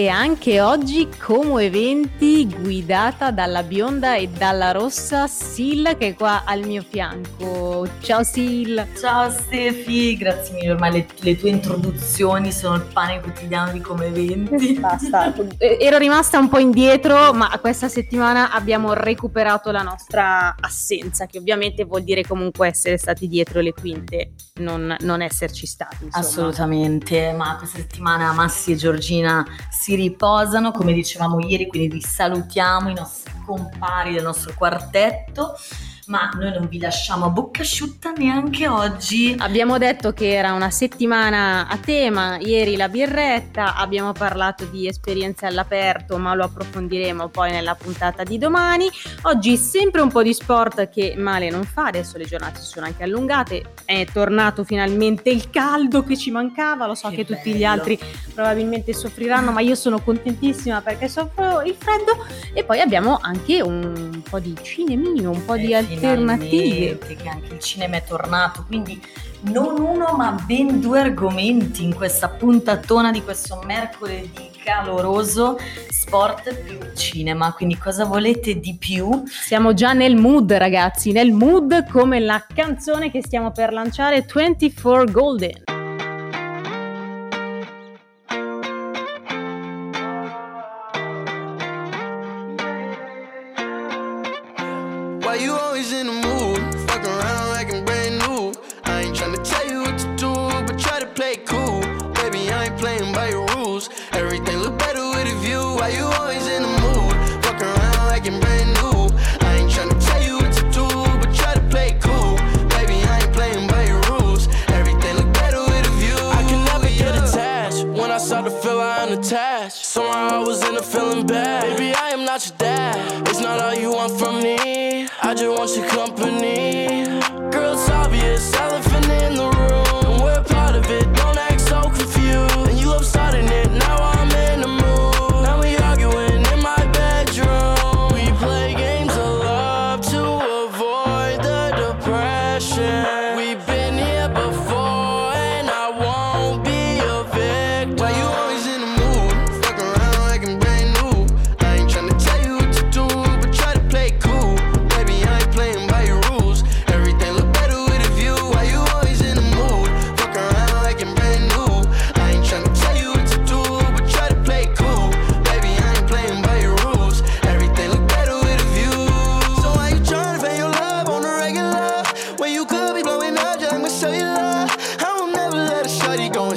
e anche oggi Como Eventi guidata dalla bionda e dalla rossa Sil che è qua al mio fianco. Ciao Sil! Ciao Stefi, grazie mille, ormai le, le tue introduzioni sono il pane quotidiano di Come Eventi. Basta, ero rimasta un po' indietro ma questa settimana abbiamo recuperato la nostra assenza che ovviamente vuol dire comunque essere stati dietro le quinte, non, non esserci stati. Insomma. Assolutamente, ma questa settimana Massi e Giorgina si riposano, come dicevamo ieri, quindi vi salutiamo i nostri compari del nostro quartetto ma noi non vi lasciamo a bocca asciutta neanche oggi. Abbiamo detto che era una settimana a tema, ieri la birretta, abbiamo parlato di esperienze all'aperto, ma lo approfondiremo poi nella puntata di domani. Oggi sempre un po' di sport che male non fa, adesso le giornate si sono anche allungate, è tornato finalmente il caldo che ci mancava, lo so che, che tutti gli altri probabilmente soffriranno, ma io sono contentissima perché soffro il freddo e poi abbiamo anche un po' di cinemino, un po' eh, di alternative. Che anche il cinema è tornato, quindi non uno ma ben due argomenti in questa puntatona di questo mercoledì caloroso sport più cinema. Quindi cosa volete di più? Siamo già nel mood ragazzi nel mood come la canzone che stiamo per lanciare 24 Golden the mood, fuck around.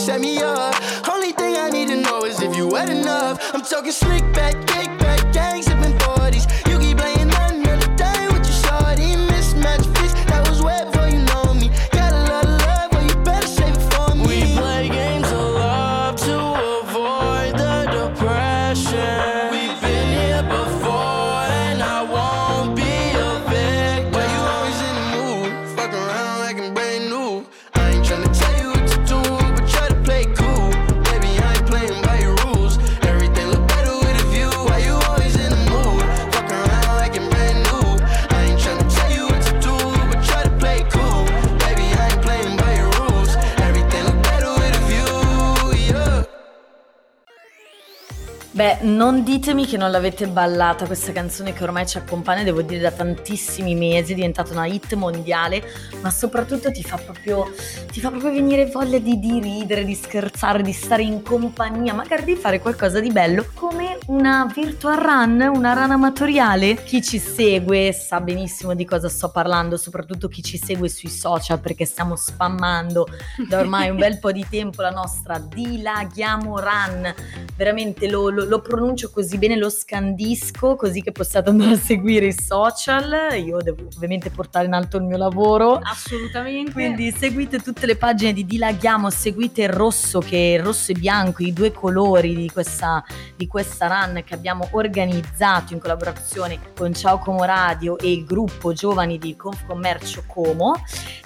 set me up. Only thing I need to know is if you wet enough. I'm talking slick back, kick back, gangs. Non ditemi che non l'avete ballata questa canzone che ormai ci accompagna, devo dire, da tantissimi mesi, è diventata una hit mondiale, ma soprattutto ti fa proprio, ti fa proprio venire voglia di, di ridere, di scherzare, di stare in compagnia, magari di fare qualcosa di bello come una virtual run, una run amatoriale. Chi ci segue sa benissimo di cosa sto parlando, soprattutto chi ci segue sui social perché stiamo spammando da ormai un bel po' di tempo la nostra Dilaghiamo Run. Veramente lo, lo, lo pronuncio così bene, lo scandisco così che possiate andare a seguire i social. Io devo ovviamente portare in alto il mio lavoro. Assolutamente. Quindi seguite tutte le pagine di Dilaghiamo, seguite il rosso che è il rosso e bianco, i due colori di questa, di questa run che abbiamo organizzato in collaborazione con Ciao Como Radio e il gruppo Giovani di Confcommercio Como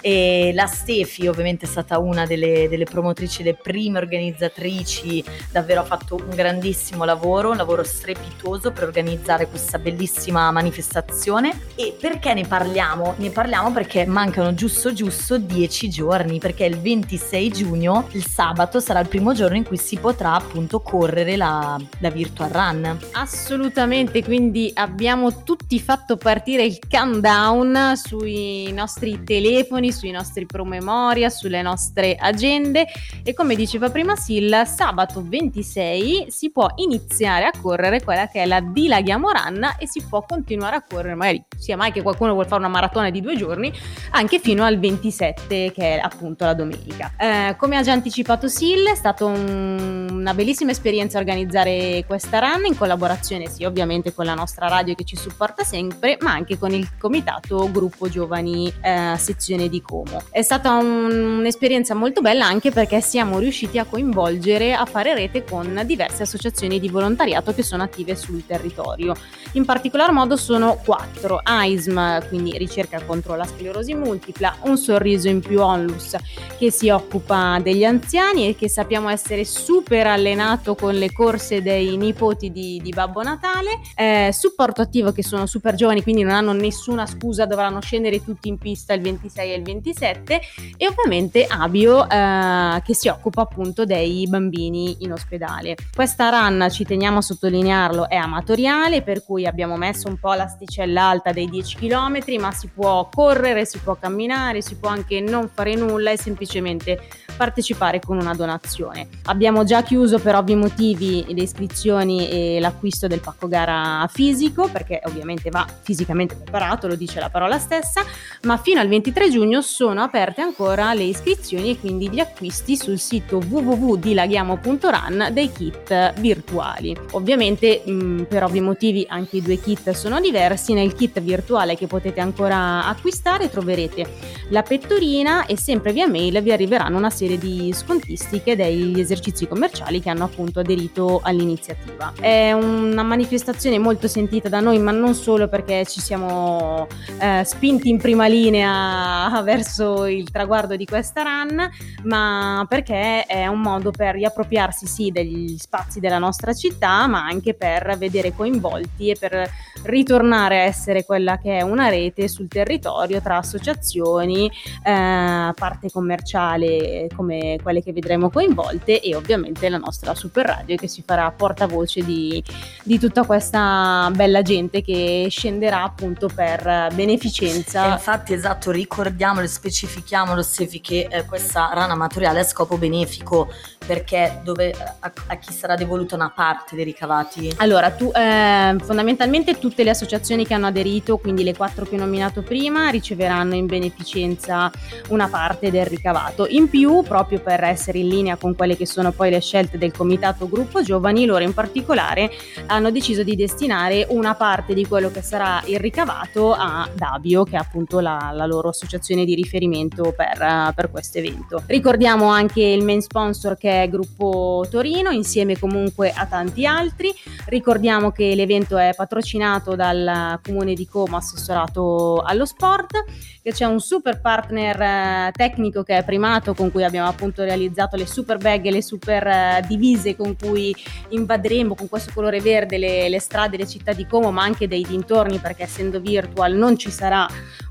E la Stefi ovviamente è stata una delle, delle promotrici, le prime organizzatrici, davvero ha fatto un grandissimo lavoro, un lavoro strepitoso per organizzare questa bellissima manifestazione. E perché ne parliamo? Ne parliamo perché mancano giusto giusto 10 giorni, perché il 26 giugno, il sabato, sarà il primo giorno in cui si potrà appunto correre la, la Virtual Run. Assolutamente, quindi abbiamo tutti fatto partire il countdown sui nostri telefoni, sui nostri promemoria, sulle nostre agende e come diceva prima Silla, sabato 26 si può iniziare a correre quella che è la Dilaghiamo Run e si può continuare a correre, magari sia mai che qualcuno vuole fare una maratona di due giorni, anche fino al 27 che è appunto la domenica. Eh, come ha già anticipato Sil, è stata un, una bellissima esperienza organizzare questa run in collaborazione sì ovviamente con la nostra radio che ci supporta sempre, ma anche con il comitato Gruppo Giovani eh, sezione di Como. È stata un, un'esperienza molto bella anche perché siamo riusciti a coinvolgere, a fare rete con diverse associazioni di volontariato che sono attive sul territorio. In particolar modo sono quattro, AISM, quindi ricerca contro la sclerosi multipla, Un sorriso in più Onlus, che si occupa degli anziani e che sappiamo essere super allenato con le corse dei nipoti di, di Babbo Natale, eh, supporto attivo che sono super giovani, quindi non hanno nessuna scusa, dovranno scendere tutti in pista il 26 e il 27 e ovviamente Abio eh, che si occupa appunto dei bambini in ospedale. Questa run, ci teniamo a sottolinearlo, è amatoriale, per cui abbiamo messo un po' l'asticella alta dei 10 km, ma si può correre, si può camminare, si può anche non fare nulla e semplicemente partecipare con una donazione. Abbiamo già chiuso per ovvi motivi le iscrizioni e l'acquisto del pacco gara fisico perché ovviamente va fisicamente preparato, lo dice la parola stessa, ma fino al 23 giugno sono aperte ancora le iscrizioni e quindi gli acquisti sul sito www.dilaghiamo.run dei kit virtuali. Ovviamente mh, per ovvi motivi anche i due kit sono diversi, nel kit virtuale che potete ancora acquistare troverete la pettorina e sempre via mail vi arriveranno una serie di scontistiche degli esercizi commerciali che hanno appunto aderito all'iniziativa. È una manifestazione molto sentita da noi, ma non solo perché ci siamo eh, spinti in prima linea verso il traguardo di questa run, ma perché è un modo per riappropriarsi sì degli spazi della nostra città, ma anche per vedere coinvolti e per ritornare a essere quella che è una rete sul territorio tra associazioni, eh, parte commerciale come quelle che vedremo coinvolte e ovviamente la nostra super radio che si farà portavoce di, di tutta questa bella gente che scenderà appunto per beneficenza. E infatti esatto, ricordiamolo e specifichiamolo Sefi che eh, questa rana amatoriale è a scopo benefico perché dove, a, a, chi sarà devoluta una parte dei ricavati? Allora, tu, eh, fondamentalmente tutte le associazioni che hanno aderito, quindi le quattro che ho nominato prima, riceveranno in beneficenza una parte del ricavato. In più, proprio per essere in linea con quelle che sono poi le scelte del comitato gruppo giovani, loro in particolare hanno deciso di destinare una parte di quello che sarà il ricavato a Dabio, che è appunto la, la loro associazione di riferimento per, per questo evento. Ricordiamo anche il main sponsor che è Gruppo Torino, insieme comunque a tanti altri. Ricordiamo che l'evento è patrocinato dal comune di Como, assessorato allo sport, che c'è un super partner eh, tecnico che è Primato, con cui abbiamo appunto realizzato le super bag e le super eh, divise con cui invaderemo con questo colore verde le, le strade, le città di Como, ma anche dei dintorni, perché essendo virtual non ci sarà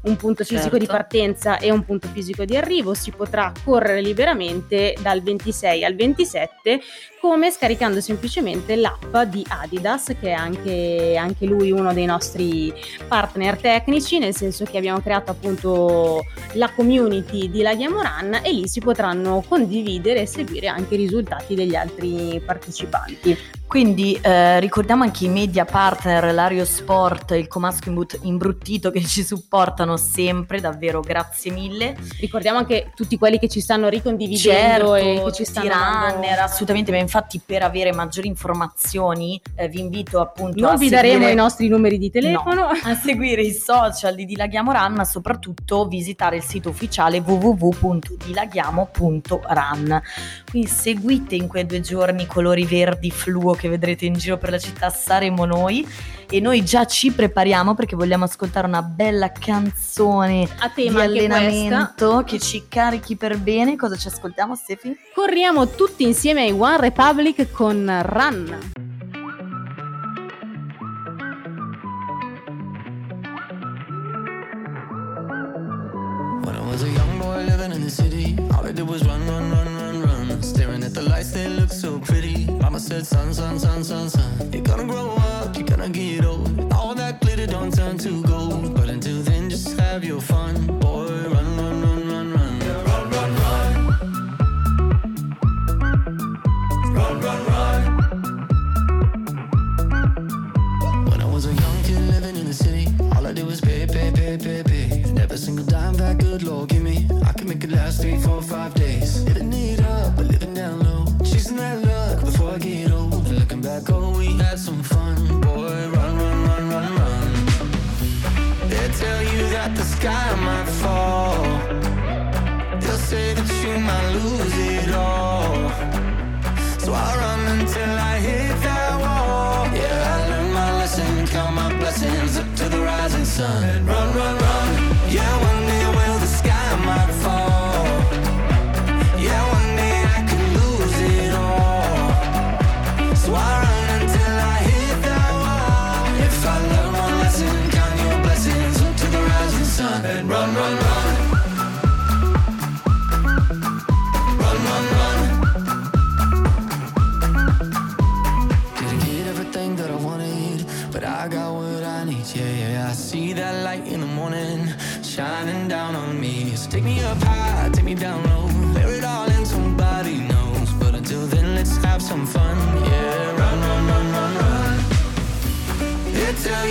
un punto fisico certo. di partenza e un punto fisico di arrivo, si potrà correre liberamente dal 26 al 27 come scaricando semplicemente l'app di Adidas che è anche, anche lui uno dei nostri partner tecnici nel senso che abbiamo creato appunto la community di Laghiamo Run e lì si potranno condividere e seguire anche i risultati degli altri partecipanti. Quindi eh, ricordiamo anche i media partner, l'Ario Sport, il Comasco Imbruttito che ci supportano sempre, davvero grazie mille. Ricordiamo anche tutti quelli che ci stanno ricondividendo certo, e che ci stanno runner, assolutamente, ma infatti per avere maggiori informazioni eh, vi invito appunto non a vi seguire... daremo i nostri numeri di telefono, no, a seguire i social di Dilaghiamo Run, ma soprattutto visitare il sito ufficiale www.dilaghiamo.run. Quindi seguite in quei due giorni i colori verdi fluo che che vedrete in giro per la città saremo noi e noi già ci prepariamo perché vogliamo ascoltare una bella canzone A di tema questa. allenamento che ci carichi per bene. Cosa ci ascoltiamo, Stefi? Corriamo tutti insieme ai One Republic con Run. When I was a young boy living in the city, all I did was run, run, run, run, run. Staring at the lights, they look so pretty. Mama said, son, son, son, son, son. You're gonna grow up, you're gonna get old. All that glitter don't turn to gold. But until then, just have your fun. Sky might fall. They'll say that you might lose it all. So I'll run until I hit that wall. Yeah, I learned my lesson, count my blessings up to the rising sun. Run, run, run.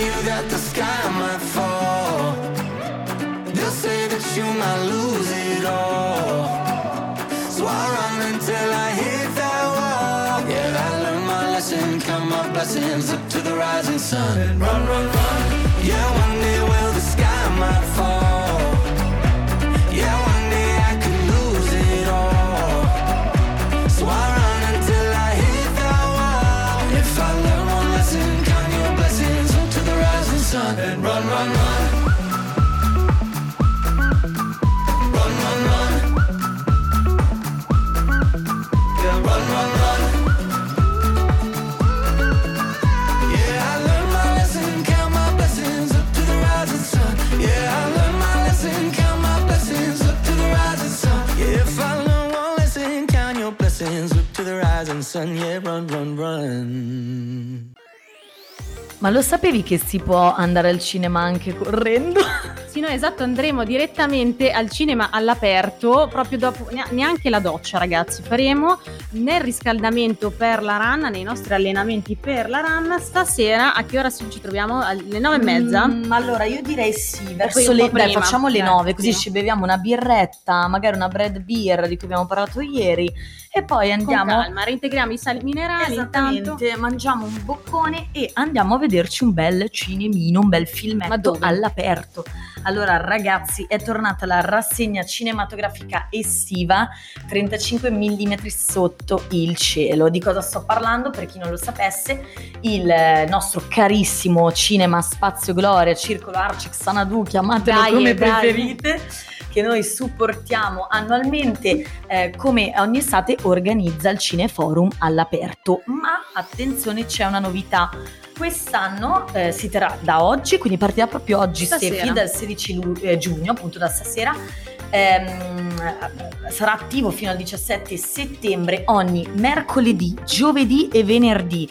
You that the sky might fall. They'll say that you might lose it all. So I run until I hit that wall. Yeah, I learned my lesson, count my blessings up to the rising sun. Run, run, run. Sun. Yeah, run, run, run. Ma lo sapevi che si può andare al cinema anche correndo? No, esatto, andremo direttamente al cinema all'aperto, proprio dopo, ne- neanche la doccia ragazzi, faremo nel riscaldamento per la run, nei nostri allenamenti per la run, stasera a che ora ci troviamo? Alle nove e mezza? Mm, allora io direi sì, verso le dai, facciamo le Eh, 9 così sì. ci beviamo una birretta, magari una bread beer di cui abbiamo parlato ieri e poi Con andiamo calma, reintegriamo i sali minerali intanto. Mangiamo un boccone e andiamo a vederci un bel cinemino, un bel filmetto dove? all'aperto. Allora ragazzi è tornata la rassegna cinematografica estiva 35 mm sotto il cielo. Di cosa sto parlando? Per chi non lo sapesse, il eh, nostro carissimo cinema Spazio Gloria, Circolo Arcix Sanadu, chiamatelo Dai, come dai. preferite che noi supportiamo annualmente eh, come ogni estate organizza il Cineforum all'aperto. Ma attenzione, c'è una novità. Quest'anno eh, si terrà da oggi, quindi partirà proprio oggi, Stasera. Stefi, dal 16 lu- eh, giugno, appunto da stasera. Ehm, sarà attivo fino al 17 settembre ogni mercoledì, giovedì e venerdì.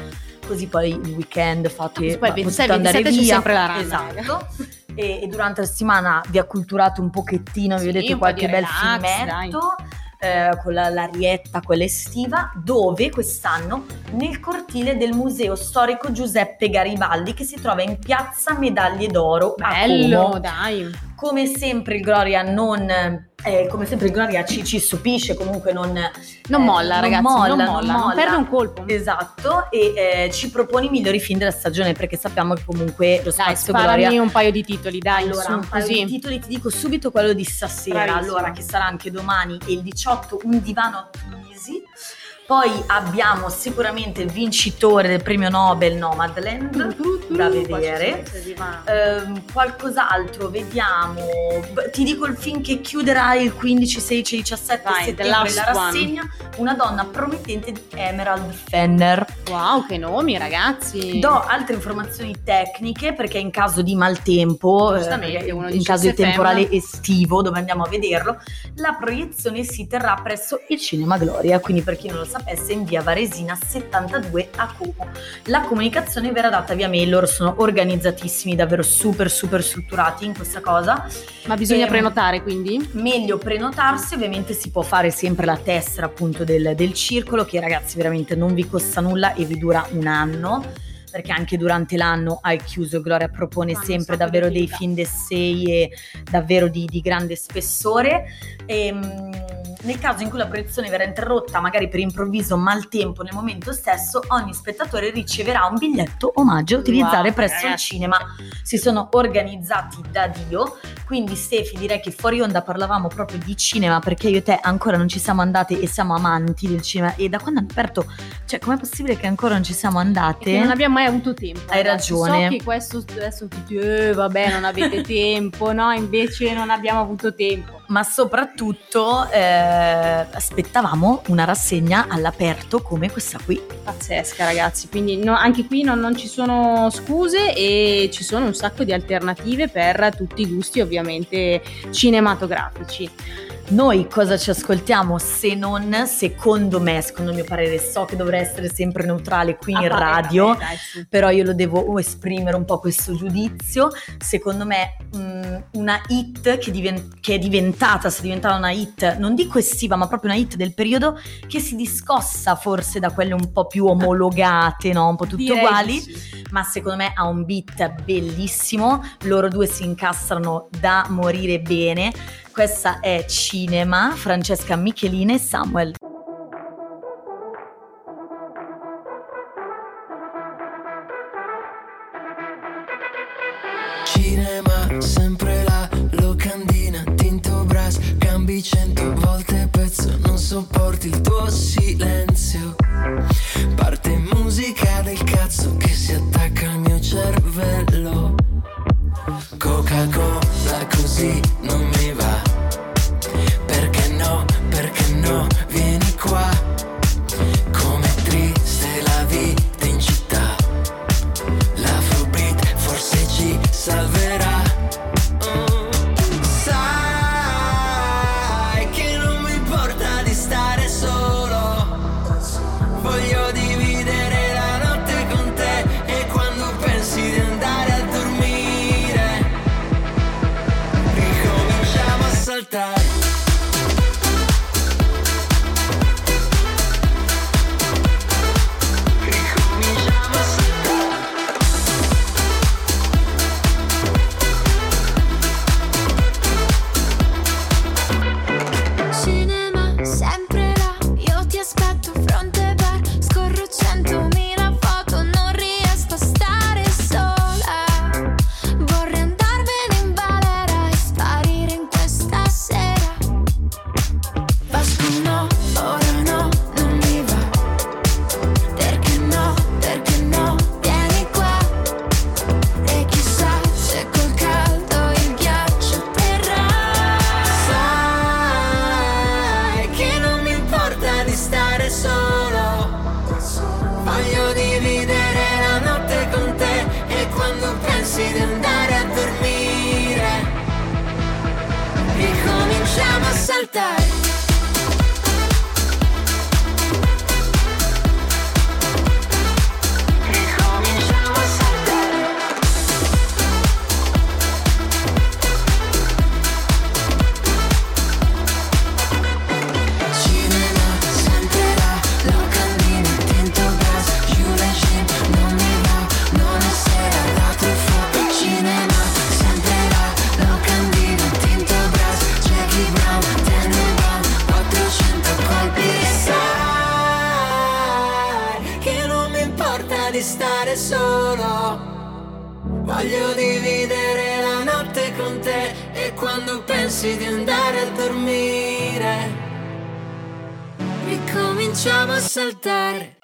Così poi il weekend fate poi il potete 26, andare 27 c'è via. sempre la run, Esatto. E, e durante la settimana vi acculturate un pochettino, vi Sì, vedete un po' qualche bel relax, filmetto eh, con la, l'arietta, quella estiva, dove quest'anno nel cortile del Museo Storico Giuseppe Garibaldi che si trova in piazza Medaglie d'Oro Bello, dai. Come sempre il Gloria non... eh, come sempre il Gloria ci, ci stupisce, comunque non... Non eh, molla, ragazzi, molla, non molla, non perde un colpo. Esatto, e eh, ci propone i migliori film della stagione perché sappiamo che comunque lo Dai, Spazio sparami Gloria un paio di titoli, dai, allora, su, un paio così. di titoli ti dico subito quello di stasera, Bravissima. allora che sarà anche domani e il 18 un divano a Tunisi. Poi abbiamo sicuramente il vincitore del premio Nobel Nomadland da vedere. Eh, qualcos'altro, vediamo. Ti dico il film che chiuderà il 15, 16, 17 Vai, settembre la rassegna. Una donna promettente di Emerald Fenner. Wow, che nomi ragazzi! Do altre informazioni tecniche perché in caso di maltempo, eh, in caso di temporale estivo dove andiamo a vederlo, la proiezione si terrà presso il Cinema Gloria, quindi per chi non lo sapesse in via Varesina 72 a Como. La comunicazione verrà data via mail, loro sono organizzatissimi, davvero super super strutturati in questa cosa. Ma bisogna Ehm, prenotare quindi? Meglio prenotarsi, ovviamente si può fare sempre la tessera appunto del, del circolo che ragazzi veramente non vi costa nulla e vi dura un anno perché anche durante l'anno al chiuso Gloria propone Fanno sempre davvero dei film d'essai e davvero di, di grande spessore. E, mm, nel caso in cui la proiezione verrà interrotta, magari per improvviso maltempo nel momento stesso, ogni spettatore riceverà un biglietto omaggio da utilizzare Wow, presso il ragazzi. cinema. Si sono organizzati da Dio quindi Stefi direi che fuori onda parlavamo proprio di cinema perché io e te ancora non ci siamo andate e siamo amanti del cinema e da quando hanno aperto, cioè com'è possibile che ancora non ci siamo andate? Non abbiamo mai avuto tempo. Hai ragazzi. ragione. So che questo adesso tutti, eh, vabbè, non avete tempo, no? Invece non abbiamo avuto tempo. Ma soprattutto eh, aspettavamo una rassegna all'aperto come questa qui. Pazzesca, ragazzi. Quindi no- anche qui non, non ci sono scuse e ci sono un sacco di alternative per tutti i gusti, ovviamente cinematografici. Noi cosa ci ascoltiamo se non, secondo me, secondo il mio parere, so che dovrei essere sempre neutrale qui in vabbè, radio, vabbè, dai, su. però io lo devo esprimere un po' questo giudizio. Secondo me mh, una hit che, diven- che è diventata, sta diventata una hit, non dico estiva, ma proprio una hit del periodo che si discossa forse da quelle un po' più omologate, no? un po' tutte Direi di uguali, sì. ma secondo me ha un beat bellissimo. Loro due si incastrano da morire bene. Questa è Cinema, Francesca Michelina e Samuel. Cinema, sempre ricominciamo cominciamo a saltare.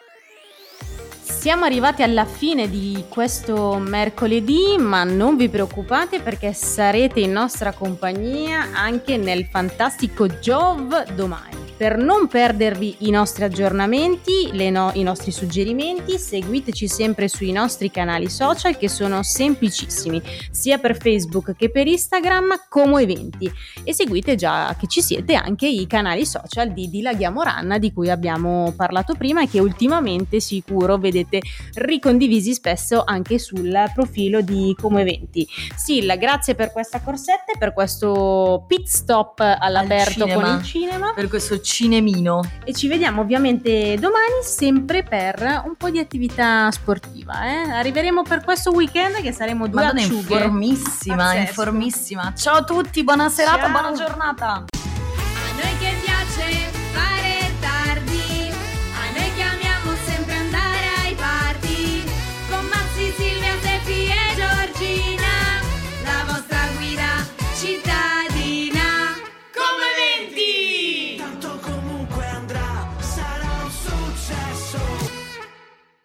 Siamo arrivati alla fine di questo mercoledì, ma non vi preoccupate perché sarete in nostra compagnia anche nel fantastico Jove domani. Per non perdervi i nostri aggiornamenti, no- i nostri suggerimenti, seguiteci sempre sui nostri canali social che sono semplicissimi, sia per Facebook che per Instagram come eventi. E seguite già che ci siete anche i canali social di Dilaghiamo Ranna di cui abbiamo parlato prima e che ultimamente sicuro vedete ricondivisi spesso anche sul profilo di Come Eventi. Silla, grazie per questa corsetta e per questo pit stop all'aperto Al con il cinema Per questo cinemino. e ci vediamo ovviamente domani sempre per un po' di attività sportiva. eh. Arriveremo per questo weekend che saremo due Madonna, acciughe. informissima, Pazzesco. informissima. Ciao a tutti, buona serata, Ciao. buona giornata.